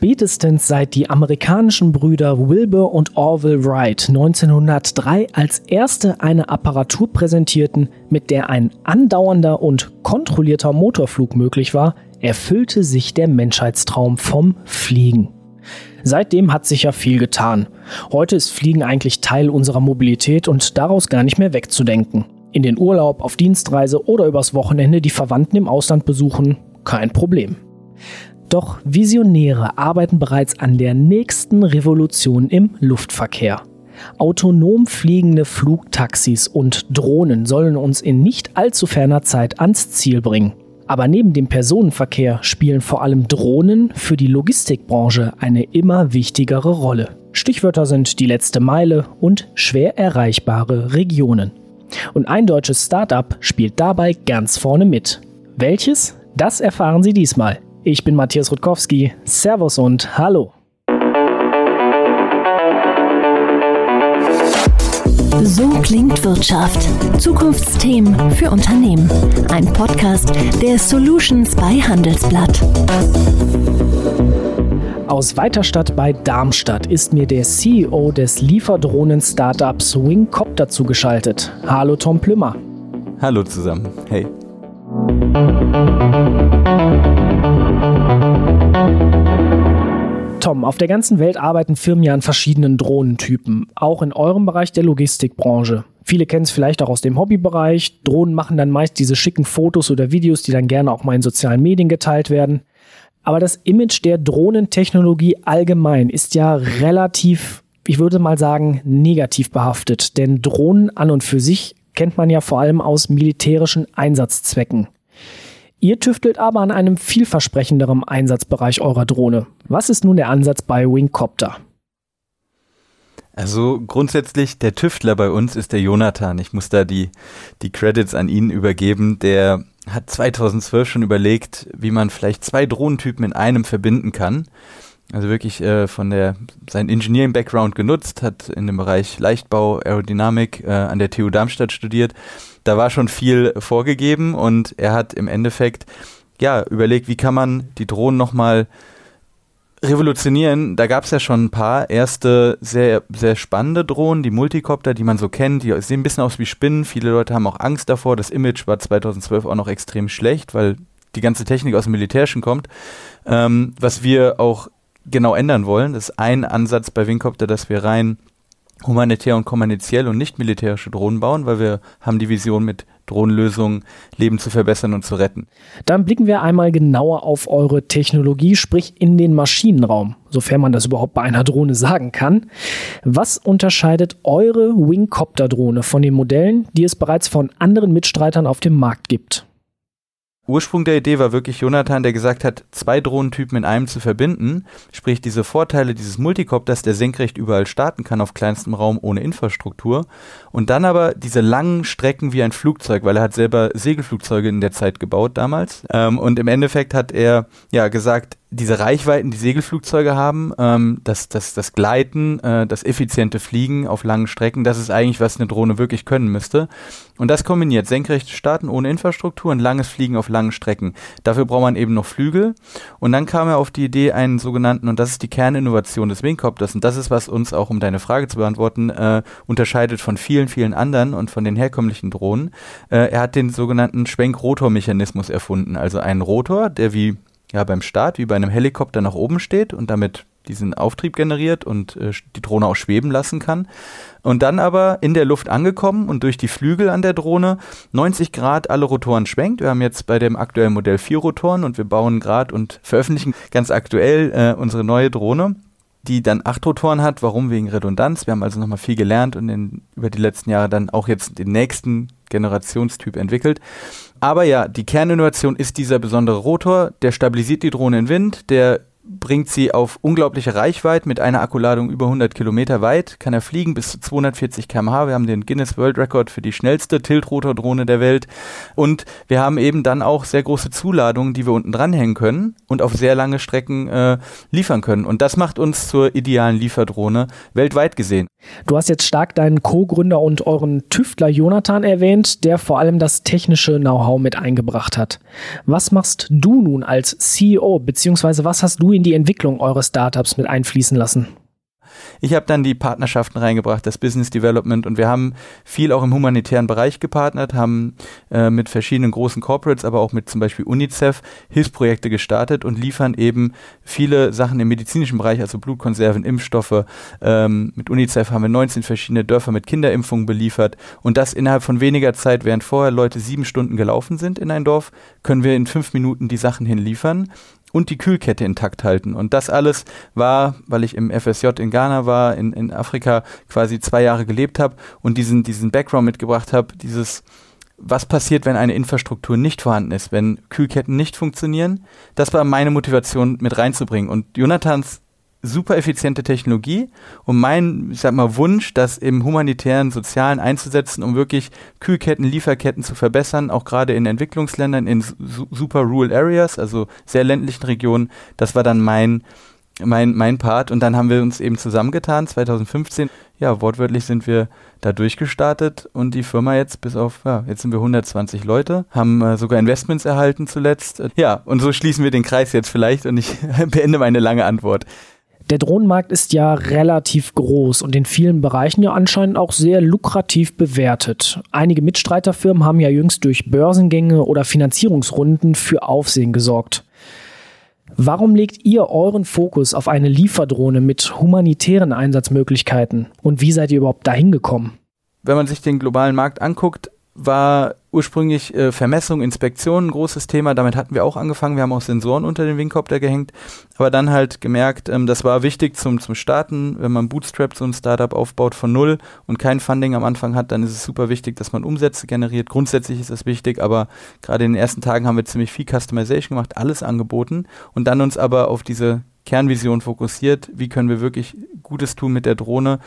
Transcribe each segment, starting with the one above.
Spätestens seit die amerikanischen Brüder Wilbur und Orville Wright 1903 als erste eine Apparatur präsentierten, mit der ein andauernder und kontrollierter Motorflug möglich war, erfüllte sich der Menschheitstraum vom Fliegen. Seitdem hat sich ja viel getan. Heute ist Fliegen eigentlich Teil unserer Mobilität und daraus gar nicht mehr wegzudenken. In den Urlaub, auf Dienstreise oder übers Wochenende die Verwandten im Ausland besuchen, kein Problem. Doch Visionäre arbeiten bereits an der nächsten Revolution im Luftverkehr. Autonom fliegende Flugtaxis und Drohnen sollen uns in nicht allzu ferner Zeit ans Ziel bringen. Aber neben dem Personenverkehr spielen vor allem Drohnen für die Logistikbranche eine immer wichtigere Rolle. Stichwörter sind die letzte Meile und schwer erreichbare Regionen. Und ein deutsches Startup spielt dabei ganz vorne mit. Welches? Das erfahren Sie diesmal. Ich bin Matthias Rutkowski. Servus und Hallo. So klingt Wirtschaft. Zukunftsthemen für Unternehmen. Ein Podcast der Solutions bei Handelsblatt. Aus Weiterstadt bei Darmstadt ist mir der CEO des Lieferdrohnen-Startups Wingcopter zugeschaltet. Hallo Tom Plümmer. Hallo zusammen. Hey. Tom, auf der ganzen Welt arbeiten Firmen ja an verschiedenen Drohnentypen, auch in eurem Bereich der Logistikbranche. Viele kennen es vielleicht auch aus dem Hobbybereich. Drohnen machen dann meist diese schicken Fotos oder Videos, die dann gerne auch mal in sozialen Medien geteilt werden. Aber das Image der Drohnentechnologie allgemein ist ja relativ, ich würde mal sagen, negativ behaftet. Denn Drohnen an und für sich kennt man ja vor allem aus militärischen Einsatzzwecken. Ihr tüftelt aber an einem vielversprechenderen Einsatzbereich eurer Drohne. Was ist nun der Ansatz bei Wingcopter? Also grundsätzlich, der Tüftler bei uns ist der Jonathan. Ich muss da die, die Credits an ihn übergeben. Der hat 2012 schon überlegt, wie man vielleicht zwei Drohnentypen in einem verbinden kann. Also wirklich äh, von der sein Engineering-Background genutzt, hat in dem Bereich Leichtbau, Aerodynamik äh, an der TU Darmstadt studiert da war schon viel vorgegeben und er hat im Endeffekt ja überlegt, wie kann man die Drohnen nochmal revolutionieren. Da gab es ja schon ein paar erste sehr, sehr spannende Drohnen, die Multicopter, die man so kennt, die sehen ein bisschen aus wie Spinnen. Viele Leute haben auch Angst davor. Das Image war 2012 auch noch extrem schlecht, weil die ganze Technik aus dem Militärischen kommt. Ähm, was wir auch genau ändern wollen, das ist ein Ansatz bei Wingcopter, dass wir rein humanitär und kommerziell und nicht militärische Drohnen bauen, weil wir haben die Vision mit Drohnenlösungen Leben zu verbessern und zu retten. Dann blicken wir einmal genauer auf eure Technologie, sprich in den Maschinenraum, sofern man das überhaupt bei einer Drohne sagen kann. Was unterscheidet eure Wingcopter-Drohne von den Modellen, die es bereits von anderen Mitstreitern auf dem Markt gibt? Ursprung der Idee war wirklich Jonathan, der gesagt hat, zwei Drohnentypen in einem zu verbinden, sprich diese Vorteile dieses Multicopters, der senkrecht überall starten kann auf kleinstem Raum ohne Infrastruktur. Und dann aber diese langen Strecken wie ein Flugzeug, weil er hat selber Segelflugzeuge in der Zeit gebaut damals. Ähm, und im Endeffekt hat er ja gesagt, diese Reichweiten, die Segelflugzeuge haben, ähm, das, das, das Gleiten, äh, das effiziente Fliegen auf langen Strecken, das ist eigentlich, was eine Drohne wirklich können müsste. Und das kombiniert senkrecht starten ohne Infrastruktur und langes Fliegen auf langen Strecken. Dafür braucht man eben noch Flügel. Und dann kam er auf die Idee, einen sogenannten, und das ist die Kerninnovation des Wingcopters, und das ist, was uns auch, um deine Frage zu beantworten, äh, unterscheidet von vielen, vielen anderen und von den herkömmlichen Drohnen. Äh, er hat den sogenannten Schwenkrotormechanismus erfunden, also einen Rotor, der wie ja beim Start wie bei einem Helikopter nach oben steht und damit diesen Auftrieb generiert und äh, die Drohne auch schweben lassen kann. Und dann aber in der Luft angekommen und durch die Flügel an der Drohne 90 Grad alle Rotoren schwenkt. Wir haben jetzt bei dem aktuellen Modell vier Rotoren und wir bauen gerade und veröffentlichen ganz aktuell äh, unsere neue Drohne die dann acht Rotoren hat. Warum? Wegen Redundanz. Wir haben also nochmal viel gelernt und in, über die letzten Jahre dann auch jetzt den nächsten Generationstyp entwickelt. Aber ja, die Kerninnovation ist dieser besondere Rotor, der stabilisiert die Drohne in Wind, der bringt sie auf unglaubliche Reichweite mit einer Akkuladung über 100 Kilometer weit, kann er fliegen bis zu 240 km/h. Wir haben den Guinness World Record für die schnellste Tiltrotor-Drohne der Welt und wir haben eben dann auch sehr große Zuladungen, die wir unten dranhängen können und auf sehr lange Strecken äh, liefern können. Und das macht uns zur idealen Lieferdrohne weltweit gesehen. Du hast jetzt stark deinen Co-Gründer und euren Tüftler Jonathan erwähnt, der vor allem das technische Know-how mit eingebracht hat. Was machst du nun als CEO, beziehungsweise was hast du in in die Entwicklung eures Startups mit einfließen lassen? Ich habe dann die Partnerschaften reingebracht, das Business Development und wir haben viel auch im humanitären Bereich gepartnert, haben äh, mit verschiedenen großen Corporates, aber auch mit zum Beispiel UNICEF Hilfsprojekte gestartet und liefern eben viele Sachen im medizinischen Bereich, also Blutkonserven, Impfstoffe. Ähm, mit UNICEF haben wir 19 verschiedene Dörfer mit Kinderimpfungen beliefert und das innerhalb von weniger Zeit, während vorher Leute sieben Stunden gelaufen sind in ein Dorf, können wir in fünf Minuten die Sachen hinliefern und die Kühlkette intakt halten. Und das alles war, weil ich im FSJ in Ghana war, in, in Afrika quasi zwei Jahre gelebt habe und diesen, diesen Background mitgebracht habe, dieses, was passiert, wenn eine Infrastruktur nicht vorhanden ist, wenn Kühlketten nicht funktionieren. Das war meine Motivation mit reinzubringen. Und Jonathans super effiziente Technologie und mein, ich sag mal, Wunsch, das im humanitären, sozialen einzusetzen, um wirklich Kühlketten, Lieferketten zu verbessern, auch gerade in Entwicklungsländern, in su super rural areas, also sehr ländlichen Regionen, das war dann mein, mein, mein Part und dann haben wir uns eben zusammengetan, 2015, ja, wortwörtlich sind wir da durchgestartet und die Firma jetzt bis auf, ja, jetzt sind wir 120 Leute, haben äh, sogar Investments erhalten zuletzt. Ja, und so schließen wir den Kreis jetzt vielleicht und ich beende meine lange Antwort. Der Drohnenmarkt ist ja relativ groß und in vielen Bereichen ja anscheinend auch sehr lukrativ bewertet. Einige Mitstreiterfirmen haben ja jüngst durch Börsengänge oder Finanzierungsrunden für Aufsehen gesorgt. Warum legt ihr euren Fokus auf eine Lieferdrohne mit humanitären Einsatzmöglichkeiten und wie seid ihr überhaupt dahin gekommen? Wenn man sich den globalen Markt anguckt, war ursprünglich äh, Vermessung, Inspektion ein großes Thema. Damit hatten wir auch angefangen. Wir haben auch Sensoren unter den Wingcopter gehängt. Aber dann halt gemerkt, ähm, das war wichtig zum, zum Starten. Wenn man Bootstrap so ein Startup aufbaut von null und kein Funding am Anfang hat, dann ist es super wichtig, dass man Umsätze generiert. Grundsätzlich ist das wichtig, aber gerade in den ersten Tagen haben wir ziemlich viel Customization gemacht, alles angeboten und dann uns aber auf diese Kernvision fokussiert, wie können wir wirklich Gutes tun mit der Drohne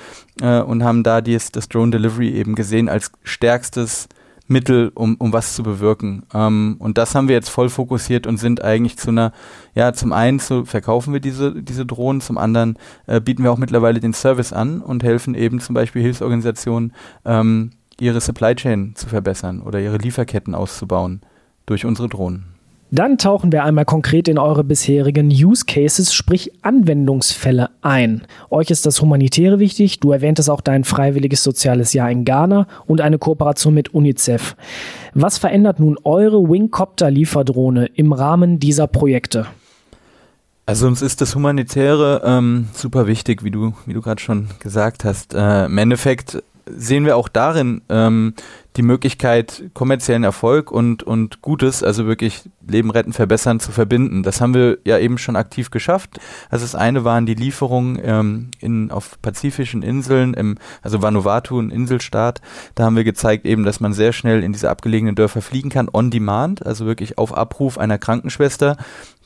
äh, und haben da dies, das Drone Delivery eben gesehen als stärkstes Mittel, um, um was zu bewirken. Ähm, und das haben wir jetzt voll fokussiert und sind eigentlich zu einer, ja, zum einen zu, verkaufen wir diese, diese Drohnen, zum anderen äh, bieten wir auch mittlerweile den Service an und helfen eben zum Beispiel Hilfsorganisationen, ähm, ihre Supply Chain zu verbessern oder ihre Lieferketten auszubauen durch unsere Drohnen. Dann tauchen wir einmal konkret in eure bisherigen Use Cases, sprich Anwendungsfälle ein. Euch ist das Humanitäre wichtig, du erwähntest auch dein freiwilliges soziales Jahr in Ghana und eine Kooperation mit UNICEF. Was verändert nun eure Wingcopter-Lieferdrohne im Rahmen dieser Projekte? Also uns ist das Humanitäre ähm, super wichtig, wie du, wie du gerade schon gesagt hast. Äh, Im Endeffekt sehen wir auch darin ähm, die Möglichkeit, kommerziellen Erfolg und, und Gutes, also wirklich Leben retten, verbessern, zu verbinden. Das haben wir ja eben schon aktiv geschafft. Also das eine waren die Lieferungen ähm, in, auf pazifischen Inseln, im, also Vanuatu, ein Inselstaat. Da haben wir gezeigt eben, dass man sehr schnell in diese abgelegenen Dörfer fliegen kann, on demand, also wirklich auf Abruf einer Krankenschwester,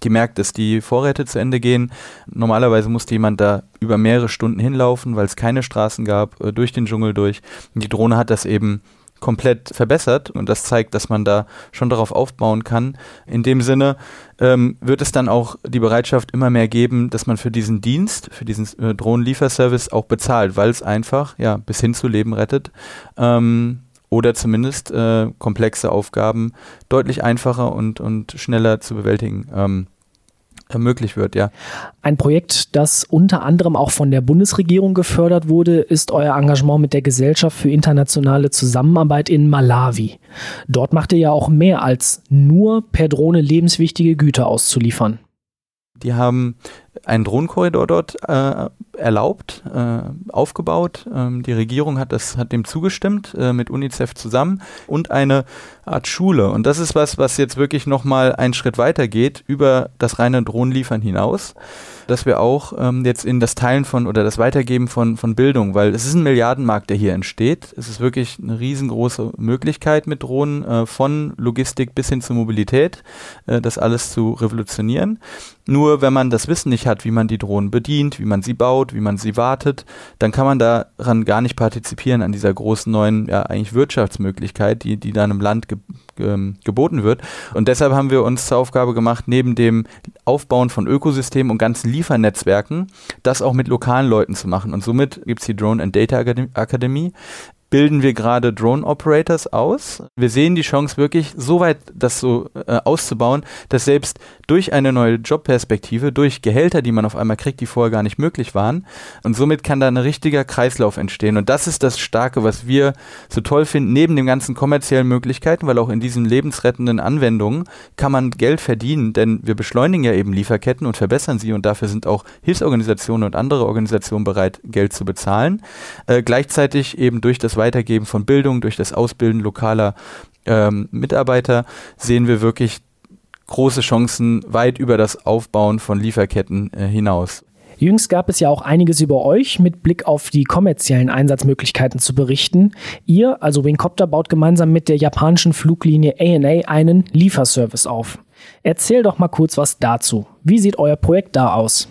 die merkt, dass die Vorräte zu Ende gehen. Normalerweise musste jemand da über mehrere Stunden hinlaufen, weil es keine Straßen gab, äh, durch den Dschungel durch. Und die Drohne hat das eben komplett verbessert und das zeigt, dass man da schon darauf aufbauen kann. In dem Sinne ähm, wird es dann auch die Bereitschaft immer mehr geben, dass man für diesen Dienst, für diesen äh, Drohnenlieferservice auch bezahlt, weil es einfach ja bis hin zu Leben rettet. Ähm, oder zumindest äh, komplexe Aufgaben deutlich einfacher und, und schneller zu bewältigen ähm, möglich wird, ja. Ein Projekt, das unter anderem auch von der Bundesregierung gefördert wurde, ist euer Engagement mit der Gesellschaft für internationale Zusammenarbeit in Malawi. Dort macht ihr ja auch mehr als nur per Drohne lebenswichtige Güter auszuliefern. Die haben einen Drohnenkorridor dort äh, erlaubt, äh, aufgebaut. Ähm, die Regierung hat, das, hat dem zugestimmt, äh, mit UNICEF zusammen und eine Art Schule. Und das ist was, was jetzt wirklich nochmal einen Schritt weiter geht, über das reine Drohnenliefern hinaus dass wir auch ähm, jetzt in das Teilen von oder das Weitergeben von, von Bildung, weil es ist ein Milliardenmarkt, der hier entsteht. Es ist wirklich eine riesengroße Möglichkeit mit Drohnen äh, von Logistik bis hin zur Mobilität, äh, das alles zu revolutionieren. Nur wenn man das Wissen nicht hat, wie man die Drohnen bedient, wie man sie baut, wie man sie wartet, dann kann man daran gar nicht partizipieren an dieser großen neuen, ja eigentlich Wirtschaftsmöglichkeit, die, die da einem Land ge ge geboten wird. Und deshalb haben wir uns zur Aufgabe gemacht, neben dem Aufbauen von Ökosystemen und ganzen Liefernetzwerken, das auch mit lokalen Leuten zu machen. Und somit gibt es die Drone and Data Academy, bilden wir gerade Drone Operators aus. Wir sehen die Chance wirklich so weit, das so äh, auszubauen, dass selbst durch eine neue Jobperspektive, durch Gehälter, die man auf einmal kriegt, die vorher gar nicht möglich waren, und somit kann da ein richtiger Kreislauf entstehen. Und das ist das Starke, was wir so toll finden, neben den ganzen kommerziellen Möglichkeiten, weil auch in diesen lebensrettenden Anwendungen kann man Geld verdienen, denn wir beschleunigen ja eben Lieferketten und verbessern sie und dafür sind auch Hilfsorganisationen und andere Organisationen bereit, Geld zu bezahlen. Äh, gleichzeitig eben durch das Weitergeben von Bildung, durch das Ausbilden lokaler ähm, Mitarbeiter sehen wir wirklich große Chancen weit über das Aufbauen von Lieferketten äh, hinaus. Jüngst gab es ja auch einiges über euch mit Blick auf die kommerziellen Einsatzmöglichkeiten zu berichten. Ihr, also Wingcopter, baut gemeinsam mit der japanischen Fluglinie ANA einen Lieferservice auf. Erzähl doch mal kurz was dazu. Wie sieht euer Projekt da aus?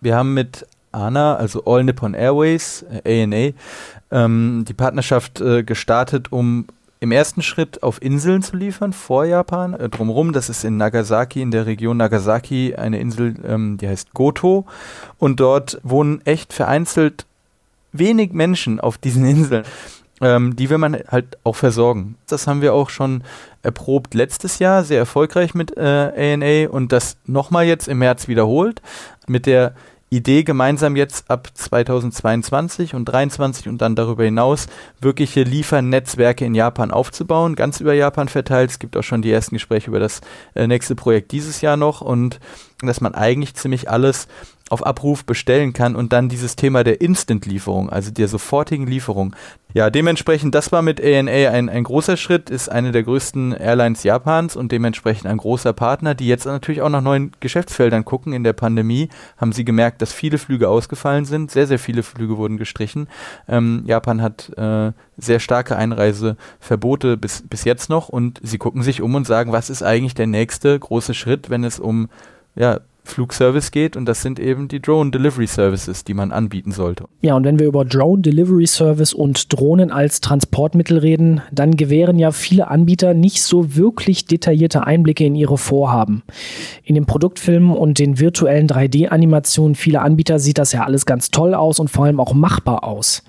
Wir haben mit ANA, also All Nippon Airways, äh, ANA, ähm, die Partnerschaft äh, gestartet, um im ersten Schritt auf Inseln zu liefern, vor Japan, äh, drumherum. Das ist in Nagasaki, in der Region Nagasaki, eine Insel, ähm, die heißt Goto. Und dort wohnen echt vereinzelt wenig Menschen auf diesen Inseln. Ähm, die will man halt auch versorgen. Das haben wir auch schon erprobt letztes Jahr, sehr erfolgreich mit äh, ANA und das nochmal jetzt im März wiederholt mit der Idee, gemeinsam jetzt ab 2022 und 2023 und dann darüber hinaus wirkliche Liefernetzwerke in Japan aufzubauen, ganz über Japan verteilt. Es gibt auch schon die ersten Gespräche über das äh, nächste Projekt dieses Jahr noch und dass man eigentlich ziemlich alles auf Abruf bestellen kann und dann dieses Thema der Instant-Lieferung, also der sofortigen Lieferung. Ja, dementsprechend, das war mit ANA ein, ein großer Schritt, ist eine der größten Airlines Japans und dementsprechend ein großer Partner, die jetzt natürlich auch nach neuen Geschäftsfeldern gucken. In der Pandemie haben sie gemerkt, dass viele Flüge ausgefallen sind, sehr, sehr viele Flüge wurden gestrichen. Ähm, Japan hat äh, sehr starke Einreiseverbote bis, bis jetzt noch und sie gucken sich um und sagen, was ist eigentlich der nächste große Schritt, wenn es um ja, Flugservice geht und das sind eben die Drone Delivery Services, die man anbieten sollte. Ja, und wenn wir über Drone Delivery Service und Drohnen als Transportmittel reden, dann gewähren ja viele Anbieter nicht so wirklich detaillierte Einblicke in ihre Vorhaben. In den Produktfilmen und den virtuellen 3D-Animationen vieler Anbieter sieht das ja alles ganz toll aus und vor allem auch machbar aus.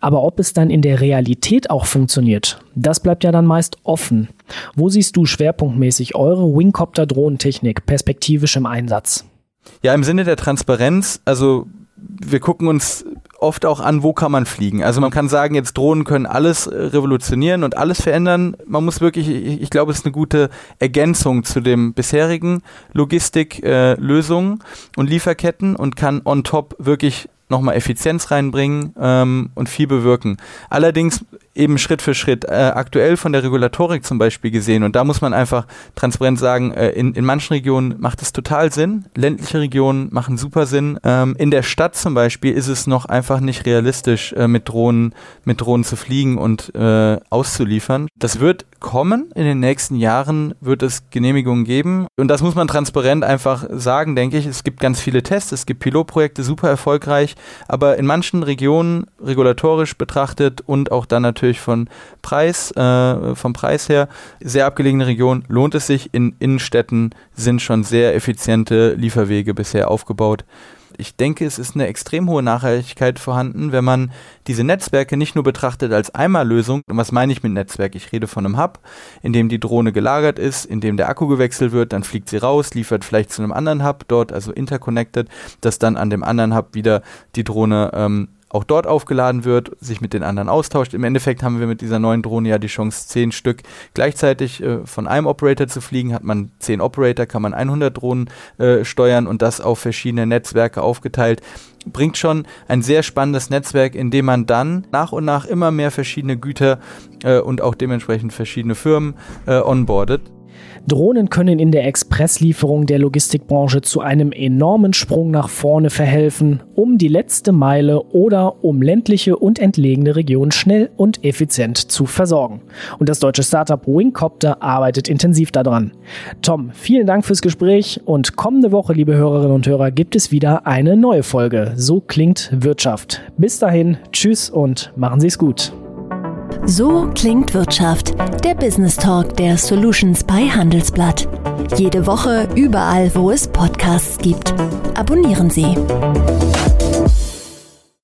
Aber ob es dann in der Realität auch funktioniert, das bleibt ja dann meist offen. Wo siehst du schwerpunktmäßig eure Wingcopter-Drohnentechnik perspektivisch im Einsatz? Ja, im Sinne der Transparenz, also wir gucken uns oft auch an, wo kann man fliegen. Also man kann sagen, jetzt Drohnen können alles äh, revolutionieren und alles verändern. Man muss wirklich, ich, glaube, es ist eine gute Ergänzung zu dem bisherigen Logistiklösungen äh, und Lieferketten und kann on top wirklich nochmal Effizienz reinbringen ähm, und viel bewirken. Allerdings eben Schritt für Schritt. Äh, aktuell von der Regulatorik zum Beispiel gesehen, und da muss man einfach transparent sagen, äh, in, in manchen Regionen macht es total Sinn, ländliche Regionen machen super Sinn. Ähm, in der Stadt zum Beispiel ist es noch einfach nicht realistisch, äh, mit Drohnen, mit Drohnen zu fliegen und äh, auszuliefern. Das wird kommen. In den nächsten Jahren wird es Genehmigungen geben. Und das muss man transparent einfach sagen, denke ich. Es gibt ganz viele Tests, es gibt Pilotprojekte, super erfolgreich. Aber in manchen Regionen, regulatorisch betrachtet und auch dann natürlich von Preis, äh, vom Preis her, sehr abgelegene Regionen, lohnt es sich. In Innenstädten sind schon sehr effiziente Lieferwege bisher aufgebaut ich denke, es ist eine extrem hohe Nachhaltigkeit vorhanden, wenn man diese Netzwerke nicht nur betrachtet als Einmallösung. Und was meine ich mit Netzwerk? Ich rede von einem Hub, in dem die Drohne gelagert ist, in dem der Akku gewechselt wird, dann fliegt sie raus, liefert vielleicht zu einem anderen Hub dort, also interconnected, dass dann an dem anderen Hub wieder die Drohne ähm, auch dort aufgeladen wird, sich mit den anderen austauscht. Im Endeffekt haben wir mit dieser neuen Drohne ja die Chance, zehn Stück gleichzeitig äh, von einem Operator zu fliegen. Hat man zehn Operator, kann man 100 Drohnen äh, steuern und das auf verschiedene Netzwerke aufgeteilt. Bringt schon ein sehr spannendes Netzwerk, in dem man dann nach und nach immer mehr verschiedene Güter äh, und auch dementsprechend verschiedene Firmen äh, onboardet. Drohnen können in der Expresslieferung der Logistikbranche zu einem enormen Sprung nach vorne verhelfen, um die letzte Meile oder um ländliche und entlegene Regionen schnell und effizient zu versorgen. Und das deutsche Startup Wingcopter arbeitet intensiv daran. Tom, vielen Dank fürs Gespräch und kommende Woche, liebe Hörerinnen und Hörer, gibt es wieder eine neue Folge. So klingt Wirtschaft. Bis dahin, tschüss und machen Sie es gut. So klingt Wirtschaft, der Business Talk der Solutions bei Handelsblatt. Jede Woche überall, wo es Podcasts gibt. Abonnieren Sie.